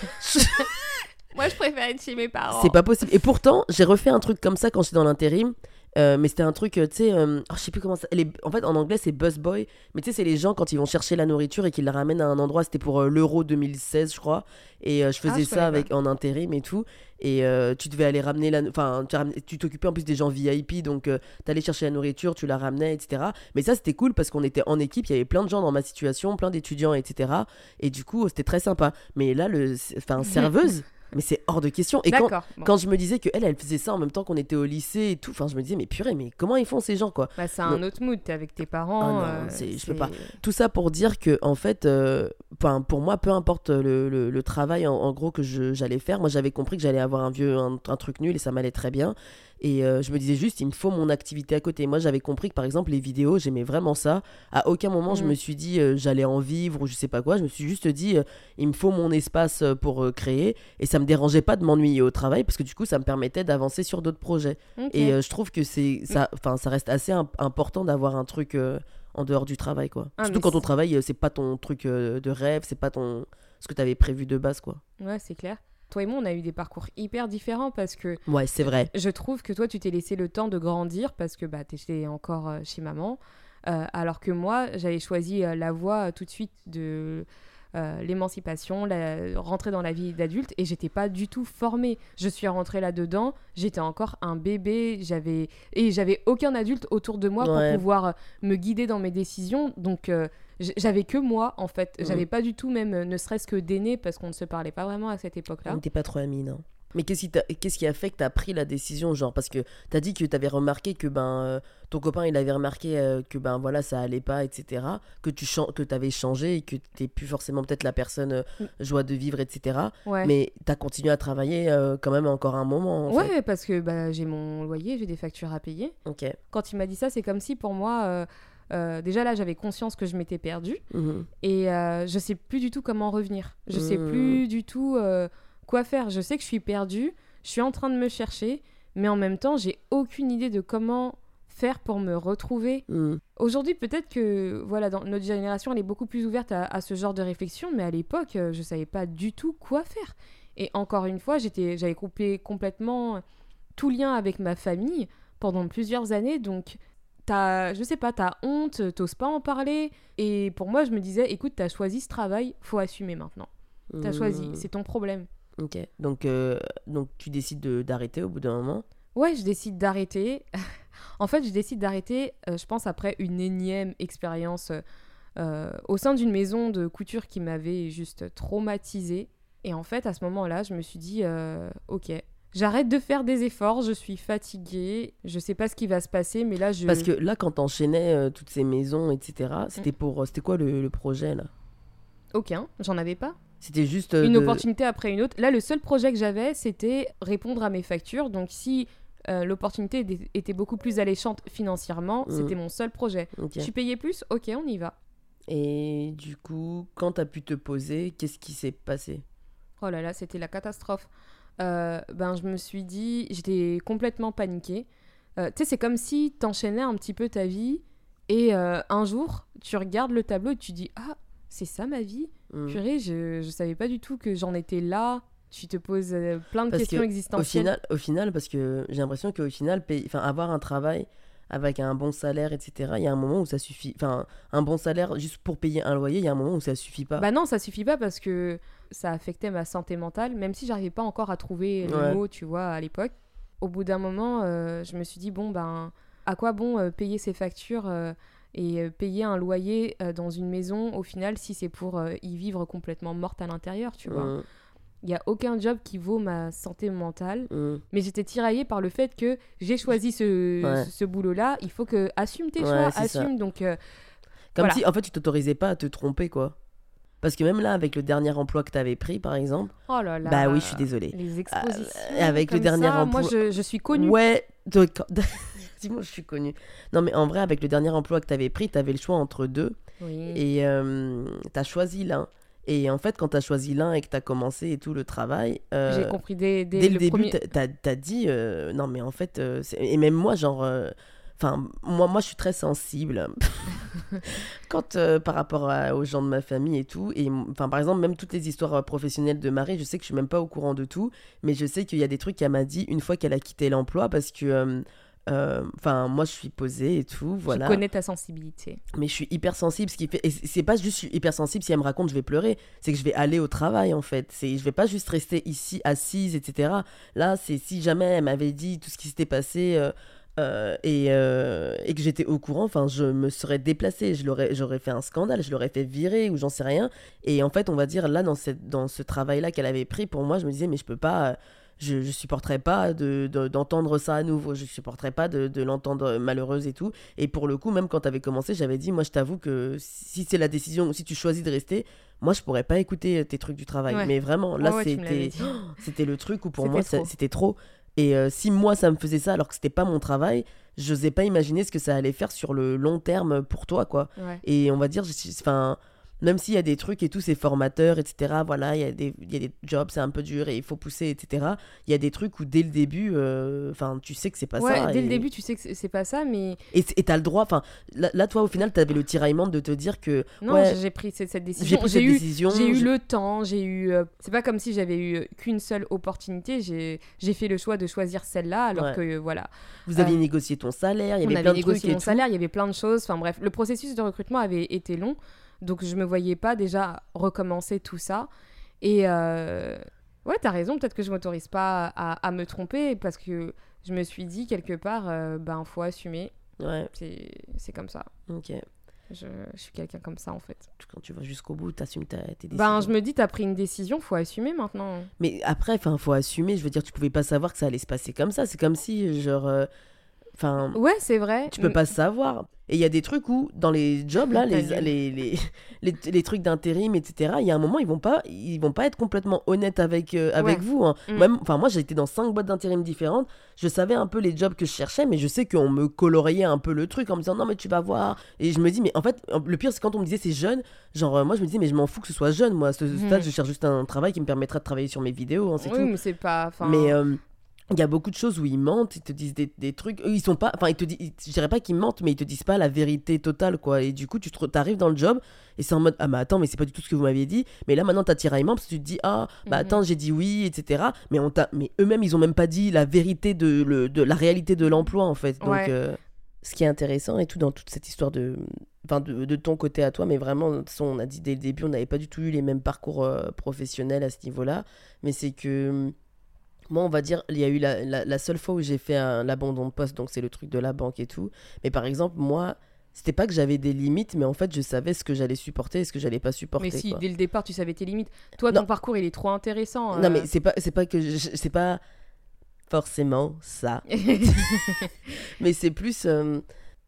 Moi, je préfère être chez mes parents. C'est pas possible. Et pourtant, j'ai refait un truc comme ça quand j'étais dans l'intérim. Euh, mais c'était un truc, euh, tu sais, euh, oh, je sais plus comment ça. les- En fait, en anglais, c'est busboy. Mais tu sais, c'est les gens quand ils vont chercher la nourriture et qu'ils la ramènent à un endroit. C'était pour euh, l'Euro 2016, je crois. Et euh, je faisais Ah, je ça avec en intérim et tout. Et euh, tu devais aller ramener la. Enfin, tu t'occupais en plus des gens VIP. Donc, tu t'allais chercher la nourriture, tu la ramenais, etc. Mais ça, c'était cool parce qu'on était en équipe. Il y avait plein de gens dans ma situation, plein d'étudiants, etc. Et du coup, c'était très sympa. Mais là, le. Enfin, [LAUGHS] serveuse. Mais c'est hors de question. Et quand, bon. quand je me disais que elle, elle faisait ça en même temps qu'on était au lycée et tout, enfin, je me disais, mais purée, mais comment ils font ces gens, quoi? Bah, c'est un autre mood, t'es avec tes parents. Ah non, euh, c'est- je peux pas. Tout ça pour dire que, en fait, euh, pour moi, peu importe le, le- le travail, en, en gros, que j'allais faire, moi, j'avais compris que j'allais avoir un vieux, un, un truc nul et ça m'allait très bien. Et euh, je me disais juste, il me faut mon activité à côté. Moi, j'avais compris que, par exemple, les vidéos, j'aimais vraiment ça. À aucun moment, je Mhm. me suis dit, euh, j'allais en vivre ou je sais pas quoi. Je me suis juste dit, euh, il me faut mon espace pour créer. Et ça me dérangeait pas de m'ennuyer au travail parce que, du coup, ça me permettait d'avancer sur d'autres projets. Et je trouve que c'est ça, enfin, ça reste assez im- important d'avoir un truc en dehors du travail, quoi. Ah, Surtout quand ton c'est- travail, euh, c'est pas ton truc de rêve, c'est pas ton ce que t'avais prévu de base, quoi. Ouais, c'est clair. Toi et moi, on a eu des parcours hyper différents parce que Ouais, c'est vrai. je trouve que toi, tu t'es laissé le temps de grandir parce que bah, t'étais encore euh, chez maman. Euh, alors que moi, j'avais choisi euh, la voie tout de suite de euh, l'émancipation, la... rentrer dans la vie d'adulte et j'étais pas du tout formée. Je suis rentrée là-dedans, j'étais encore un bébé, j'avais et j'avais aucun adulte autour de moi Ouais. pour pouvoir euh, me guider dans mes décisions. Donc euh, j'avais que moi en fait. Mhm. J'avais pas du tout même ne serait-ce que d'aîné parce qu'on ne se parlait pas vraiment à cette époque-là. On n'était pas trop amis, non? Mais qu'est-ce qui, qu'est-ce qui a fait que t'as pris la décision, genre? Parce que t'as dit que t'avais remarqué que ben euh, ton copain il avait remarqué euh, que ben voilà ça allait pas, etc. Que tu que t'avais changé et que t'es plus forcément peut-être la personne euh, Mm. joie de vivre, etc. Ouais. Mais t'as continué à travailler quand même encore un moment. En Ouais, fait. parce que bah, j'ai mon loyer, j'ai des factures à payer. Ok. Quand il m'a dit ça, c'est comme si pour moi, euh, déjà là, j'avais conscience que je m'étais perdue Mhm. et euh, je sais plus du tout comment revenir. Je sais Mm. plus du tout euh, quoi faire. Je sais que je suis perdue, je suis en train de me chercher, mais en même temps, j'ai aucune idée de comment faire pour me retrouver. Mhm. Aujourd'hui, peut-être que voilà, dans notre génération, elle est beaucoup plus ouverte à, à ce genre de réflexion, mais à l'époque, euh, je savais pas du tout quoi faire. Et encore une fois, j'étais, j'avais coupé complètement tout lien avec ma famille pendant plusieurs années, donc t'as, je sais pas, t'as honte, t'oses pas en parler. Et pour moi, je me disais, écoute, t'as choisi ce travail, faut assumer maintenant. T'as choisi, Mhm. c'est ton problème. Ok. Donc, euh, donc tu décides de- d'arrêter au bout d'un moment. Ouais, je décide d'arrêter. [LAUGHS] en fait, je décide d'arrêter, euh, je pense, après une énième expérience euh, au sein d'une maison de couture qui m'avait juste traumatisée. Et en fait, à ce moment-là, je me suis dit, ok, j'arrête de faire des efforts, je suis fatiguée, je sais pas ce qui va se passer, mais là, je... Parce que là, quand t'enchaînais euh, toutes ces maisons, etc., Mm. c'était pour, euh, c'était quoi le, le projet là? Aucun, j'en avais pas. C'était juste euh, une de- opportunité après une autre. Là, le seul projet que j'avais, c'était répondre à mes factures. Donc, si euh, l'opportunité était- beaucoup plus alléchante financièrement, Mhm. c'était mon seul projet. Ok. Je suis payé plus? Ok, on y va. Et du coup, quand t'as pu te poser, qu'est-ce qui s'est passé? Oh là là, c'était la catastrophe. Euh, ben, je me suis dit, j'étais complètement paniquée. Euh, tu sais, c'est comme si t'enchaînais un petit peu ta vie et un jour, tu regardes le tableau et tu dis Ah, c'est ça ma vie Hmm. Purée, je, je savais pas du tout que j'en étais là. Tu te poses euh, plein de Parce questions que, Au existentielles. final, au final, parce que j'ai l'impression qu'au final, paye- avoir un travail avec un bon salaire, etc., il y a un moment où ça suffit. Enfin, un bon salaire juste pour payer un loyer, il y a un moment où ça suffit pas. Bah non, ça suffit pas parce que ça affectait ma santé mentale, même si j'arrivais pas encore à trouver Ouais. mots, tu vois, à l'époque. Au bout d'un moment, euh, je me suis dit, bon, ben, à quoi bon euh, payer ses factures et euh, payer un loyer euh, dans une maison, au final, si c'est pour euh, y vivre complètement morte à l'intérieur, tu vois. Il y a aucun job qui vaut ma santé mentale, hmm. mais j'étais tiraillée par le fait que j'ai choisi ce, Ouais. ce, ce boulot-là, il faut que assume tes Ouais, choix, ça. assume, donc... euh, Comme Voilà. si, en fait, tu t'autorisais pas à te tromper, quoi. Parce que même là, avec le dernier emploi que t'avais pris, par exemple, oh là là bah oui, je suis désolée. Les expositions. Euh, avec le dernier ça, Moi, emploi- je, je suis connue. Ouais, de- [LAUGHS] dis-moi, je suis connue. Non, mais en vrai, avec le dernier emploi que t'avais pris, t'avais le choix entre deux. Oui. Et euh, t'as choisi l'un. Et en fait, quand t'as choisi l'un et que t'as commencé et tout le travail, euh, J'ai compris dès, dès, dès, le, le, début, premier. t'as t'as dit euh, non, mais en fait, euh, et même moi, genre, enfin, moi, moi, je suis très sensible [LAUGHS] quand euh, par rapport à- aux gens de ma famille et tout. Et enfin, par exemple, même toutes les histoires professionnelles de Marie, je sais que je suis même pas au courant de tout, mais je sais qu'il y a des trucs qu'elle m'a dit une fois qu'elle a quitté l'emploi parce que. euh, euh, Enfin, moi, je suis posée et tout, voilà. Tu connais ta sensibilité. Mais je suis hyper sensible, ce qui fait. Et c'est pas juste je suis hyper sensible, si elle me raconte, je vais pleurer. C'est que je vais aller au travail, en fait. C'est, je vais pas juste rester ici, assise, etc. Là, c'est si jamais elle m'avait dit tout ce qui s'était passé. euh, euh, et, euh, et que j'étais au courant, enfin, je me serais déplacée, je l'aurais, j'aurais fait un scandale, je l'aurais fait virer ou j'en sais rien. Et en fait, on va dire là, dans, cette, dans ce travail-là qu'elle avait pris, pour moi, je me disais, mais je peux pas, je, je supporterais pas de, de- d'entendre ça à nouveau, je supporterais pas de, de l'entendre malheureuse et tout. Et pour le coup, même quand tu avais commencé, j'avais dit, moi, je t'avoue que si c'est la décision, si tu choisis de rester, moi, je pourrais pas écouter tes trucs du travail. Ouais. Mais vraiment, là, ouais, me l'avais c'était, [GASPS] c'était le truc où pour moi, c'était trop. Et euh, si moi, ça me faisait ça alors que c'était pas mon travail, je n'osais pas imaginer ce que ça allait faire sur le long terme pour toi, quoi. Ouais. Et on va dire, enfin, même s'il y a des trucs et tout, c'est formateur, etc. Voilà, il y, a des- il y a des jobs, c'est un peu dur et il faut pousser, etc. Il y a des trucs où dès le début, euh, enfin, tu sais que c'est pas Ouais, ça. dès et... le début, tu sais que c'est- pas ça, mais Et t'as le droit, enfin, là, là, toi, au final, t'avais le tiraillement de te dire que non, Ouais. j'ai- pris cette, cette décision. j'ai eu, décision. J'ai eu je- le temps, j'ai eu. euh, c'est pas comme si j'avais eu qu'une seule opportunité. J'ai fait le choix de choisir celle-là, alors Ouais. que euh, voilà. Vous aviez négocié ton salaire, il y avait plein de trucs négocié mon salaire, il y avait plein de choses. Enfin bref, le processus de recrutement avait été long, donc je me voyais pas déjà recommencer tout ça. Et euh, ouais, t'as raison. Peut-être que je m'autorise pas à, à me tromper parce que je me suis dit quelque part, euh, ben faut assumer. Ouais, C'est comme ça. ok. Je, je suis quelqu'un comme ça en fait. Quand tu vas jusqu'au bout, t'assumes ta, tes décisions. Ben je me dis, t'as pris une décision, faut assumer maintenant. Mais après, enfin, faut assumer. Je veux dire, tu pouvais pas savoir que ça allait se passer comme ça. C'est comme si, genre, euh, enfin, Ouais, c'est vrai. tu peux pas savoir. Et il y a des trucs où, dans les jobs là, les, les, les, [LAUGHS] les, les trucs d'intérim, etc. Il y a un moment, ils vont pas, ils vont pas être complètement honnêtes avec euh, avec Ouais. vous. hein. Mm. Même, moi, j'ai été dans cinq boîtes d'intérim différentes. Je savais un peu les jobs que je cherchais, mais je sais qu'on me coloriait un peu le truc en me disant non mais tu vas voir. Et je me dis mais en fait, le pire c'est quand on me disait c'est jeune. Genre euh, moi je me disais mais je m'en fous que ce soit jeune. Moi à ce Mhm. stade, je cherche juste un travail qui me permettra de travailler sur mes vidéos. hein, c'est Oui, tout. mais c'est pas. Mais euh, il y a beaucoup de choses où ils mentent, ils te disent des, des trucs. Eux, ils sont pas. Enfin, ils te disent. Je dirais pas qu'ils mentent, mais ils te disent pas la vérité totale, quoi. Et du coup, tu te- t'arrives dans le job et c'est en mode Ah, mais attends, mais c'est pas du tout ce que vous m'aviez dit. Mais là, maintenant, t'as tiraillement parce que tu te dis Ah, bah Mhm. attends, j'ai dit oui, etc. Mais, on t'a- mais eux-mêmes, ils ont même pas dit la vérité de, le, de la réalité de l'emploi, en fait. Donc, Ouais. euh, ce qui est intéressant et tout dans toute cette histoire de. Enfin, de, de ton côté à toi, mais vraiment, de toute façon, on a dit dès le début, on n'avait pas du tout eu les mêmes parcours euh, professionnels à ce niveau-là. Mais c'est que moi, on va dire, il y a eu la, la, la seule fois où j'ai fait un- l'abandon de poste, donc c'est le truc de la banque et tout. Mais par exemple, moi, c'était pas que j'avais des limites, mais en fait, je savais ce que j'allais supporter et ce que j'allais pas supporter. Mais si, quoi. dès le départ, tu savais tes limites. Toi, Non. ton parcours, il est trop intéressant. Non, euh. mais c'est pas, c'est pas que. C'est pas forcément ça. [LAUGHS] Mais c'est plus. euh,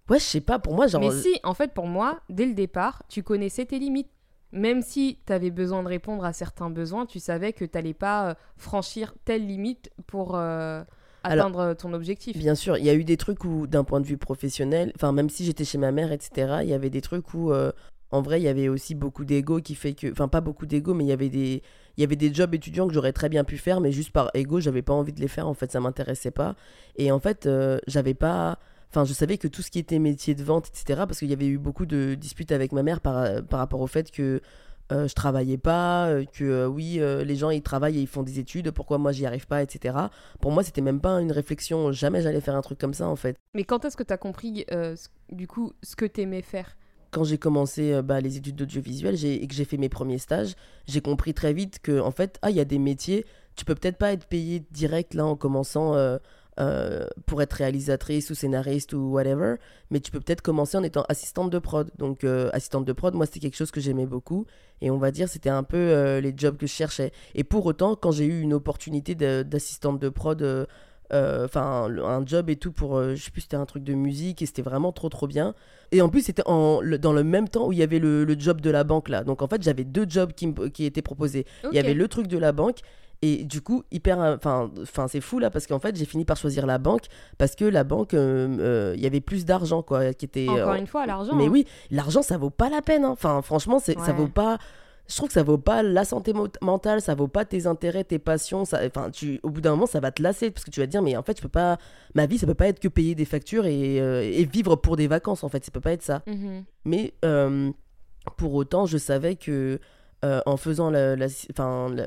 Ouais, je sais pas, pour moi, genre. mais si, en fait, pour moi, dès le départ, tu connaissais tes limites. Même si tu avais besoin de répondre à certains besoins, tu savais que tu n'allais pas euh, franchir telle limite pour euh, Alors, atteindre ton objectif. Bien sûr, il y a eu des trucs où, d'un point de vue professionnel, enfin, même si j'étais chez ma mère, etc., il y avait des trucs où, euh, en vrai, il y avait aussi beaucoup d'ego qui fait que. Enfin, pas beaucoup d'ego, mais il y avait des. Il y avait des jobs étudiants que j'aurais très bien pu faire, mais juste par ego, j'avais pas envie de les faire. En fait, ça m'intéressait pas. Et en fait, euh, j'avais pas. Enfin, je savais que tout ce qui était métier de vente, etc., parce qu'il y avait eu beaucoup de disputes avec ma mère par, par rapport au fait que euh, je travaillais pas, euh, que euh, oui, euh, les gens ils travaillent et ils font des études, pourquoi moi j'y arrive pas, etc. Pour moi, c'était même pas une réflexion, jamais j'allais faire un truc comme ça en fait. Mais quand est-ce que tu as compris, euh, du coup, ce que tu aimais faire? Quand j'ai commencé euh, bah, les études d'audiovisuel et que j'ai fait mes premiers stages, j'ai compris très vite que en fait, ah, il y a des métiers, tu peux peut-être pas être payé direct là en commençant euh, pour être réalisatrice ou scénariste ou whatever, mais tu peux peut-être commencer en étant assistante de prod. Donc, euh, assistante de prod, moi, c'était quelque chose que j'aimais beaucoup. Et on va dire, c'était un peu euh, les jobs que je cherchais. Et pour autant, quand j'ai eu une opportunité d'assistante de prod, euh, enfin, un job et tout pour, euh, je sais plus, c'était un truc de musique et c'était vraiment trop, trop bien. Et en plus, c'était en, le- dans le même temps où il y avait le, le job de la banque là. Donc, en fait, j'avais deux jobs qui étaient proposés. Il y avait le truc de la banque. Et du coup, hyper. Enfin, enfin c'est fou là, parce qu'en fait, j'ai fini par choisir la banque, parce que la banque, euh, euh, il y avait plus d'argent, quoi, qui était. Encore euh, une fois, l'argent. mais hein. oui, l'argent, ça vaut pas la peine. hein. Enfin, franchement, c'est, ça Ouais. vaut pas. Je trouve que ça vaut pas la santé mentale, ça vaut pas tes intérêts, tes passions. Ça, enfin, tu, au bout d'un moment, ça va te lasser parce que tu vas te dire, mais en fait, je peux pas. Ma vie, ça peut pas être que payer des factures et, euh, et vivre pour des vacances. En fait, ça peut pas être ça. Mhm. Mais euh, pour autant, je savais que euh, en faisant la- la-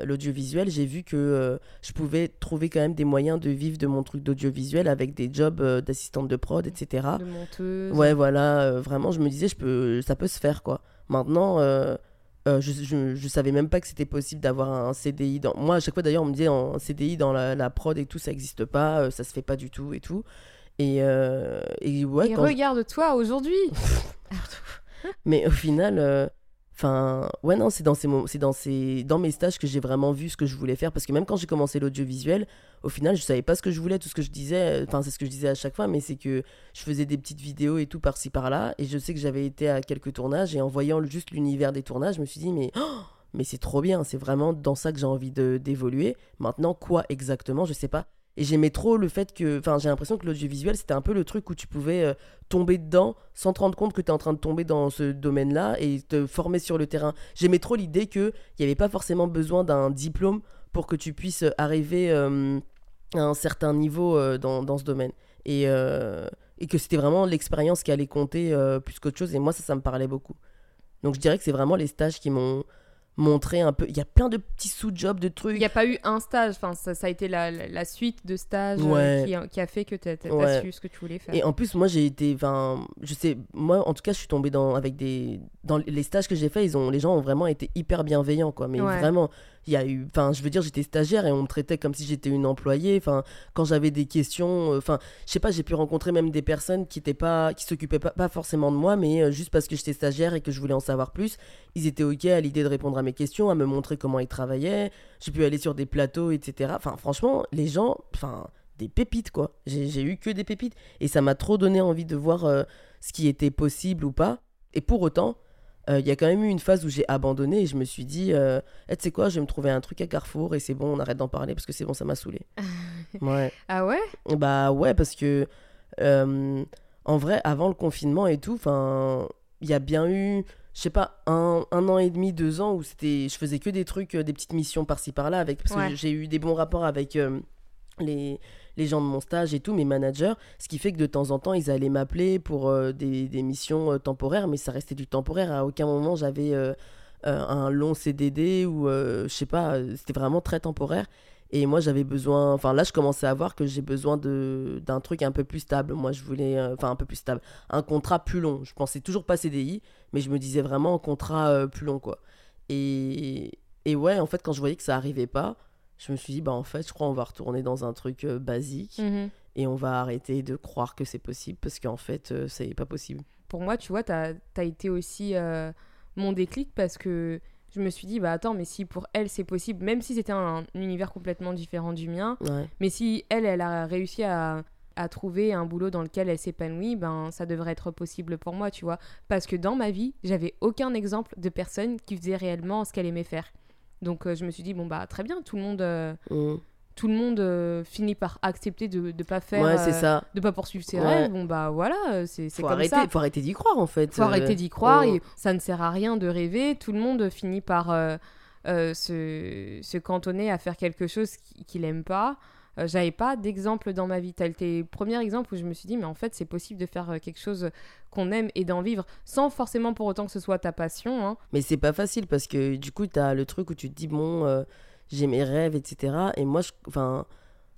l'audiovisuel, j'ai vu que euh, je pouvais trouver quand même des moyens de vivre de mon truc d'audiovisuel avec des jobs euh, d'assistante de prod, etc. De monteuse. Ouais, voilà, vraiment, je me disais, je peux, ça peut se faire, quoi. Maintenant, je, je, je savais même pas que c'était possible d'avoir un CDI. Dans... Moi, à chaque fois, d'ailleurs, on me disait, un CDI dans la, la prod et tout, ça n'existe pas, ça se fait pas du tout et tout. Et, et ouais, Et regarde-toi aujourd'hui. [LAUGHS] mais au final, enfin, ouais, non, c'est dans, ces c'est dans, ces... dans mes stages que j'ai vraiment vu ce que je voulais faire. Parce que même quand j'ai commencé l'audiovisuel, au final, je savais pas ce que je voulais. Tout ce que je disais, enfin, c'est ce que je disais à chaque fois, mais c'est que je faisais des petites vidéos et tout par-ci par-là. Et je sais que j'avais été à quelques tournages. Et en voyant juste l'univers des tournages, je me suis dit, mais. oh, mais c'est trop bien, c'est vraiment dans ça que j'ai envie de- d'évoluer. Maintenant, quoi exactement, je sais pas. Et j'aimais trop le fait que. Enfin, j'ai l'impression que l'audiovisuel, c'était un peu le truc où tu pouvais euh, tomber dedans sans te rendre compte que tu es en train de tomber dans ce domaine-là et te former sur le terrain. J'aimais trop l'idée qu'il n'y avait pas forcément besoin d'un diplôme pour que tu puisses arriver euh, à un certain niveau euh, dans, dans ce domaine. Et, et que c'était vraiment l'expérience qui allait compter plus qu'autre chose. Et moi, ça, ça me parlait beaucoup. Donc je dirais que c'est vraiment les stages qui m'ont montré un peu. Il y a plein de petits sous-jobs, de trucs. Il n'y a pas eu un stage, enfin, ça, ça a été la, la- la suite de stages euh, Ouais. qui, a, qui a fait que tu as, Ouais. su ce que tu voulais faire. Et en plus, moi, j'ai été, enfin, je sais, moi, en tout cas, je suis tombée dans, avec des, dans les stages que j'ai faits, ils ont, les gens ont vraiment été hyper bienveillants, quoi. Mais Ouais. vraiment, il y a eu, enfin, je veux dire, j'étais stagiaire et on me traitait comme si j'étais une employée. Enfin, quand j'avais des questions, euh, enfin, je sais pas, j'ai pu rencontrer même des personnes qui étaient pas, qui s'occupaient pas, pas forcément de moi, mais euh, juste parce que j'étais stagiaire et que je voulais en savoir plus, ils étaient ok à l'idée de répondre à mes questions, à me montrer comment ils travaillaient. J'ai pu aller sur des plateaux, etc. Enfin, franchement, les gens, enfin, des pépites, quoi. J'ai eu que des pépites. Et ça m'a trop donné envie de voir euh, ce qui était possible ou pas. Et pour autant, euh, il y a quand même eu une phase où j'ai abandonné et je me suis dit, euh, Eh, tu sais quoi, je vais me trouver un truc à Carrefour et c'est bon, on arrête d'en parler parce que c'est bon, ça m'a saoulé. [LAUGHS] ouais. Ah ouais? Bah ouais, parce que euh, en vrai, avant le confinement et tout, enfin, il y a bien eu, je sais pas, un, un an et demi, deux ans où c'était, je faisais que des trucs, euh, des petites missions par-ci par-là avec, parce Ouais. que j'ai eu des bons rapports avec les, les gens de mon stage et tout, mes managers, ce qui fait que de temps en temps, ils allaient m'appeler pour euh, des, missions euh, temporaires, mais ça restait du temporaire. À aucun moment, j'avais euh, un long CDD ou, je sais pas, c'était vraiment très temporaire. Et moi, j'avais besoin. Enfin, là, je commençais à voir que j'ai besoin d'un truc un peu plus stable. Moi, je voulais. Enfin, un peu plus stable. Un contrat plus long. Je pensais toujours pas CDI, mais je me disais vraiment un contrat plus long, quoi. Et, et ouais, en fait, quand je voyais que ça arrivait pas, je me suis dit, bah, en fait, je crois qu'on va retourner dans un truc euh, basique Mhm. et on va arrêter de croire que c'est possible parce qu'en fait, euh, c'est pas possible. Pour moi, tu vois, tu as, été aussi euh, mon déclic parce que je me suis dit, bah attends, mais si pour elle c'est possible, même si c'était un, univers complètement différent du mien, Ouais. mais si elle, elle a réussi à, à trouver un boulot dans lequel elle s'épanouit, ben ça devrait être possible pour moi, tu vois. Parce que dans ma vie, j'avais aucun exemple de personne qui faisait réellement ce qu'elle aimait faire. Donc euh, je me suis dit, bon bah très bien, tout le monde, euh, Mm. tout le monde euh, finit par accepter de ne pas faire, Ouais, ça. de pas poursuivre ses Ouais. rêves. Bon bah voilà, c'est comme arrêter, ça. faut arrêter d'y croire en fait. Faut arrêter d'y croire oh. et ça ne sert à rien de rêver. Tout le monde finit par se, se cantonner à faire quelque chose qui- qu'il aime pas. Euh, J'avais pas d'exemple dans ma vie. T'as été le premier exemple où je me suis dit, mais en fait, c'est possible de faire euh, quelque chose qu'on aime et d'en vivre sans forcément pour autant que ce soit ta passion. hein. Mais c'est pas facile parce que du coup, tu as le truc où tu te dis, bon, euh, j'ai mes rêves, etc. Et moi, je- enfin,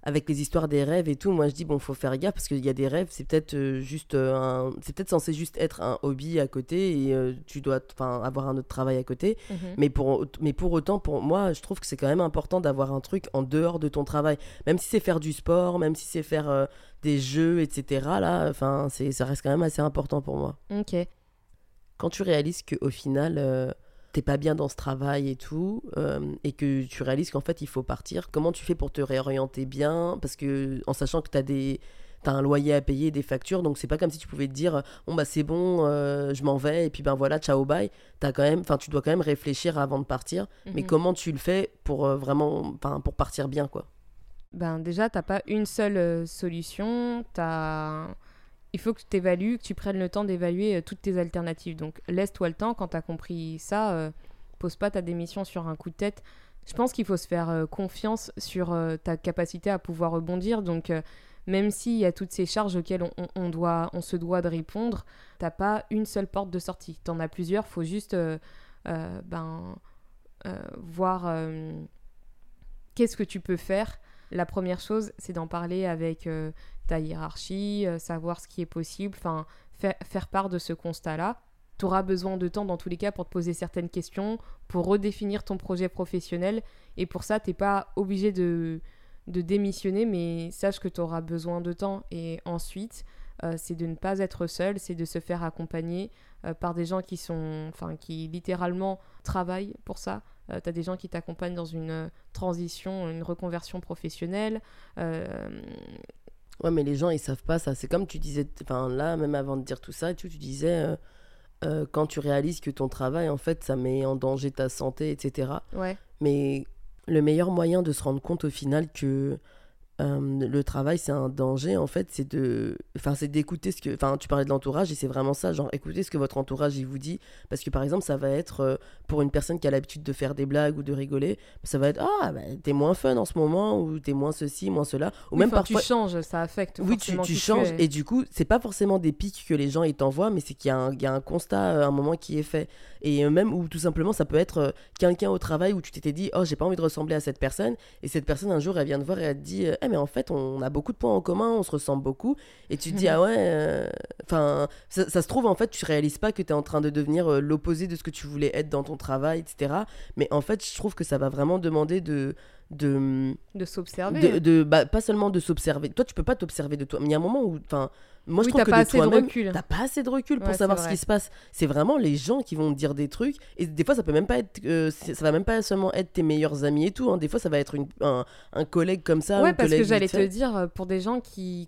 avec les histoires des rêves et tout, moi, je dis, bon, faut faire gaffe parce qu'il y a des rêves, c'est peut-être euh, juste euh, un. C'est peut-être censé juste être un hobby à côté et euh, tu dois enfin, avoir un autre travail à côté. Mhm. Mais pour, mais pour autant, pour moi, je trouve que c'est quand même important d'avoir un truc en dehors de ton travail. Même si c'est faire du sport, même si c'est faire euh, des jeux, etc. Là, enfin, c'est, ça reste quand même assez important pour moi Ok. quand tu réalises qu'au final, euh, t'es pas bien dans ce travail et tout, euh, et que tu réalises qu'en fait, il faut partir, comment tu fais pour te réorienter bien? Parce que, en sachant que t'as des. T'as un loyer à payer, des factures, donc c'est pas comme si tu pouvais te dire bon bah c'est bon, euh, je m'en vais et puis ben voilà ciao bye. T'as quand même, enfin tu dois quand même réfléchir avant de partir. Mais Mhm. comment tu le fais pour euh, vraiment, enfin pour partir bien quoi? Ben déjà, t'as pas une seule solution. T'as... Il faut que tu évalues, que tu prennes le temps d'évaluer euh, toutes tes alternatives. Donc laisse-toi le temps, quand tu as compris ça, euh, pose pas ta démission sur un coup de tête. Je pense qu'il faut se faire euh, confiance sur ta capacité à pouvoir rebondir. Donc même s'il y a toutes ces charges auxquelles on, on- doit, on se doit de répondre, t'as pas une seule porte de sortie. T'en as plusieurs, faut juste ben, voir qu'est-ce que tu peux faire. La première chose, c'est d'en parler avec ta hiérarchie, savoir ce qui est possible, enfin faire part de ce constat-là. Tu auras besoin de temps dans tous les cas pour te poser certaines questions, pour redéfinir ton projet professionnel. Et pour ça, tu n'es pas obligé de, de démissionner, mais sache que tu auras besoin de temps. Et ensuite, euh, c'est de ne pas être seul, c'est de se faire accompagner euh, par des gens qui sont, enfin, qui littéralement travaillent pour ça. Euh, tu as des gens qui t'accompagnent dans une transition, une reconversion professionnelle. Ouais, mais les gens, ils savent pas ça. C'est comme tu disais, enfin là, même avant de dire tout ça, tu, tu disais, quand tu réalises que ton travail, en fait, ça met en danger ta santé, etc. Ouais. Mais le meilleur moyen de se rendre compte au final que euh, le travail c'est un danger en fait c'est de enfin c'est d'écouter ce que enfin tu parlais de l'entourage et c'est vraiment ça genre écoutez ce que votre entourage il vous dit. Parce que par exemple ça va être euh, pour une personne qui a l'habitude de faire des blagues ou de rigoler ça va être ah bah, t'es moins fun en ce moment ou t'es moins ceci moins cela ou même parfois tu changes ça affecte oui tu, tu changes et du coup c'est pas forcément des pics que les gens ils t'envoient mais c'est qu'il y, y, a un constat un moment qui est fait et même ou tout simplement ça peut être quelqu'un au travail où tu t'étais dit oh j'ai pas envie de ressembler à cette personne et cette personne un jour elle vient te voir et elle te dit eh mais en fait on a beaucoup de points en commun on se ressemble beaucoup et tu te dis ah ouais euh, enfin ça, se trouve en fait tu réalises pas que tu es en train de devenir euh, l'opposé de ce que tu voulais être dans ton travail etc mais en fait je trouve que ça va vraiment demander de de de s'observer de, bah, pas seulement de s'observer toi tu peux pas t'observer de toi mais il y a un moment où enfin moi je trouve que pas assez de recul t'as pas assez de recul pour savoir ce qui se passe c'est vraiment les gens qui vont te dire des trucs et des fois ça peut même pas être euh, ça va même pas seulement être tes meilleurs amis et tout hein. des fois ça va être une, un, un, collègue comme ça ouais parce que j'allais te dire euh, pour des gens qui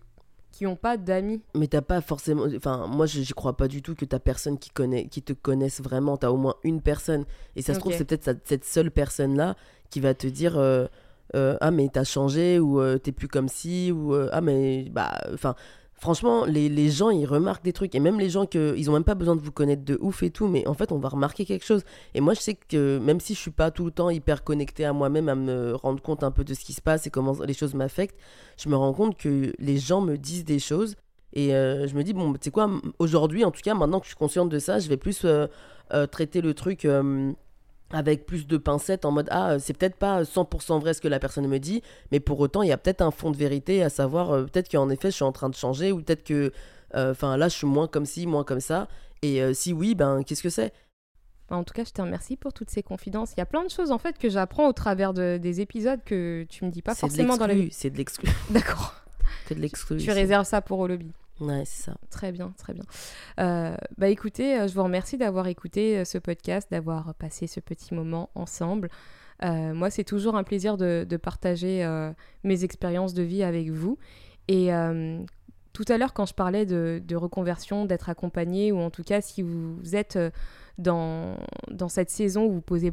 qui n'ont pas d'amis. Mais t'as pas forcément. Enfin, moi, je crois pas du tout que t'as personne qui, connaît, qui te connaisse vraiment. T'as au moins une personne. Et ça se trouve, c'est peut-être cette seule personne-là qui va te dire. Euh, euh, ah mais t'as changé ou euh, t'es plus comme si ou ah mais bah franchement les, gens ils remarquent des trucs et même les gens que ils ont même pas besoin de vous connaître de ouf et tout mais en fait on va remarquer quelque chose et moi je sais que même si je suis pas tout le temps hyper connecté à moi-même à me rendre compte un peu de ce qui se passe et comment les choses m'affectent je me rends compte que les gens me disent des choses et je me dis bon tu quoi aujourd'hui en tout cas maintenant que je suis consciente de ça je vais plus traiter le truc avec plus de pincettes en mode ah c'est peut-être pas 100% vrai ce que la personne me dit mais pour autant il y a peut-être un fond de vérité à savoir euh, peut-être qu'en effet je suis en train de changer ou peut-être que euh, enfin là je suis moins comme ci moins comme ça et euh, si oui ben qu'est-ce que c'est? En tout cas, je te remercie pour toutes ces confidences. Il y a plein de choses en fait que j'apprends au travers de, des épisodes que tu me dis pas forcément dans la vie. C'est de l'exclu. [LAUGHS] D'accord. C'est de l'exclu. Tu réserves ça pour au lobby. Ouais, c'est ça. Très bien, très bien. Euh, bah écoutez, euh, je vous remercie d'avoir écouté euh, ce podcast, d'avoir passé ce petit moment ensemble. moi, c'est toujours un plaisir de, partager mes expériences de vie avec vous. Et tout à l'heure, quand je parlais de, de reconversion, d'être accompagné, ou en tout cas, si vous êtes dans, dans cette saison où vous posez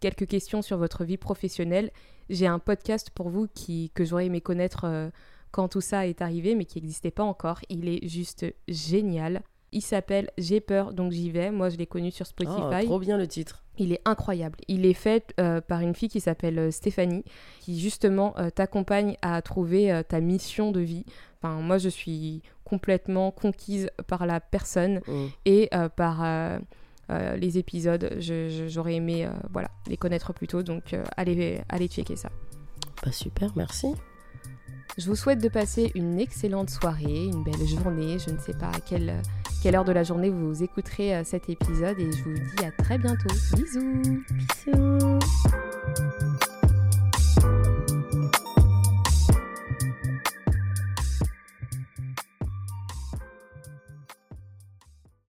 quelques questions sur votre vie professionnelle, j'ai un podcast pour vous qui, que j'aurais aimé connaître quand tout ça est arrivé, mais qui n'existait pas encore. Il est juste génial. Il s'appelle J'ai peur, donc j'y vais. Moi, je l'ai connu sur Spotify. Oh, trop bien le titre. Il est incroyable. Il est fait euh, par une fille qui s'appelle euh, Stéphanie, qui justement euh, t'accompagne à trouver ta mission de vie. Enfin, moi, je suis complètement conquise par la personne mm. et par les épisodes. J'aurais aimé voilà, les connaître plus tôt, donc allez, allez checker ça. Pas super, merci. Je vous souhaite de passer une excellente soirée, une belle journée. Je ne sais pas à quelle, heure de la journée vous écouterez euh, cet épisode et je vous dis à très bientôt. Bisous Bisous